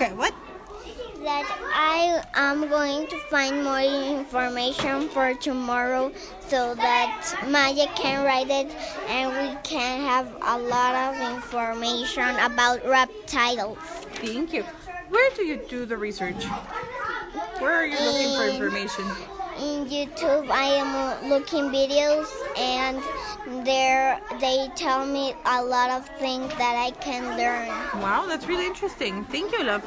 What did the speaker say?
Okay, what? That I am going to find more information for tomorrow so that Maya can write it and we can have a lot of information about reptiles. Thank you. Where do you do the research? Where are you looking for information? In YouTube, I am looking videos and there they tell me a lot of things that I can learn. Wow, that's really interesting. Thank you, love.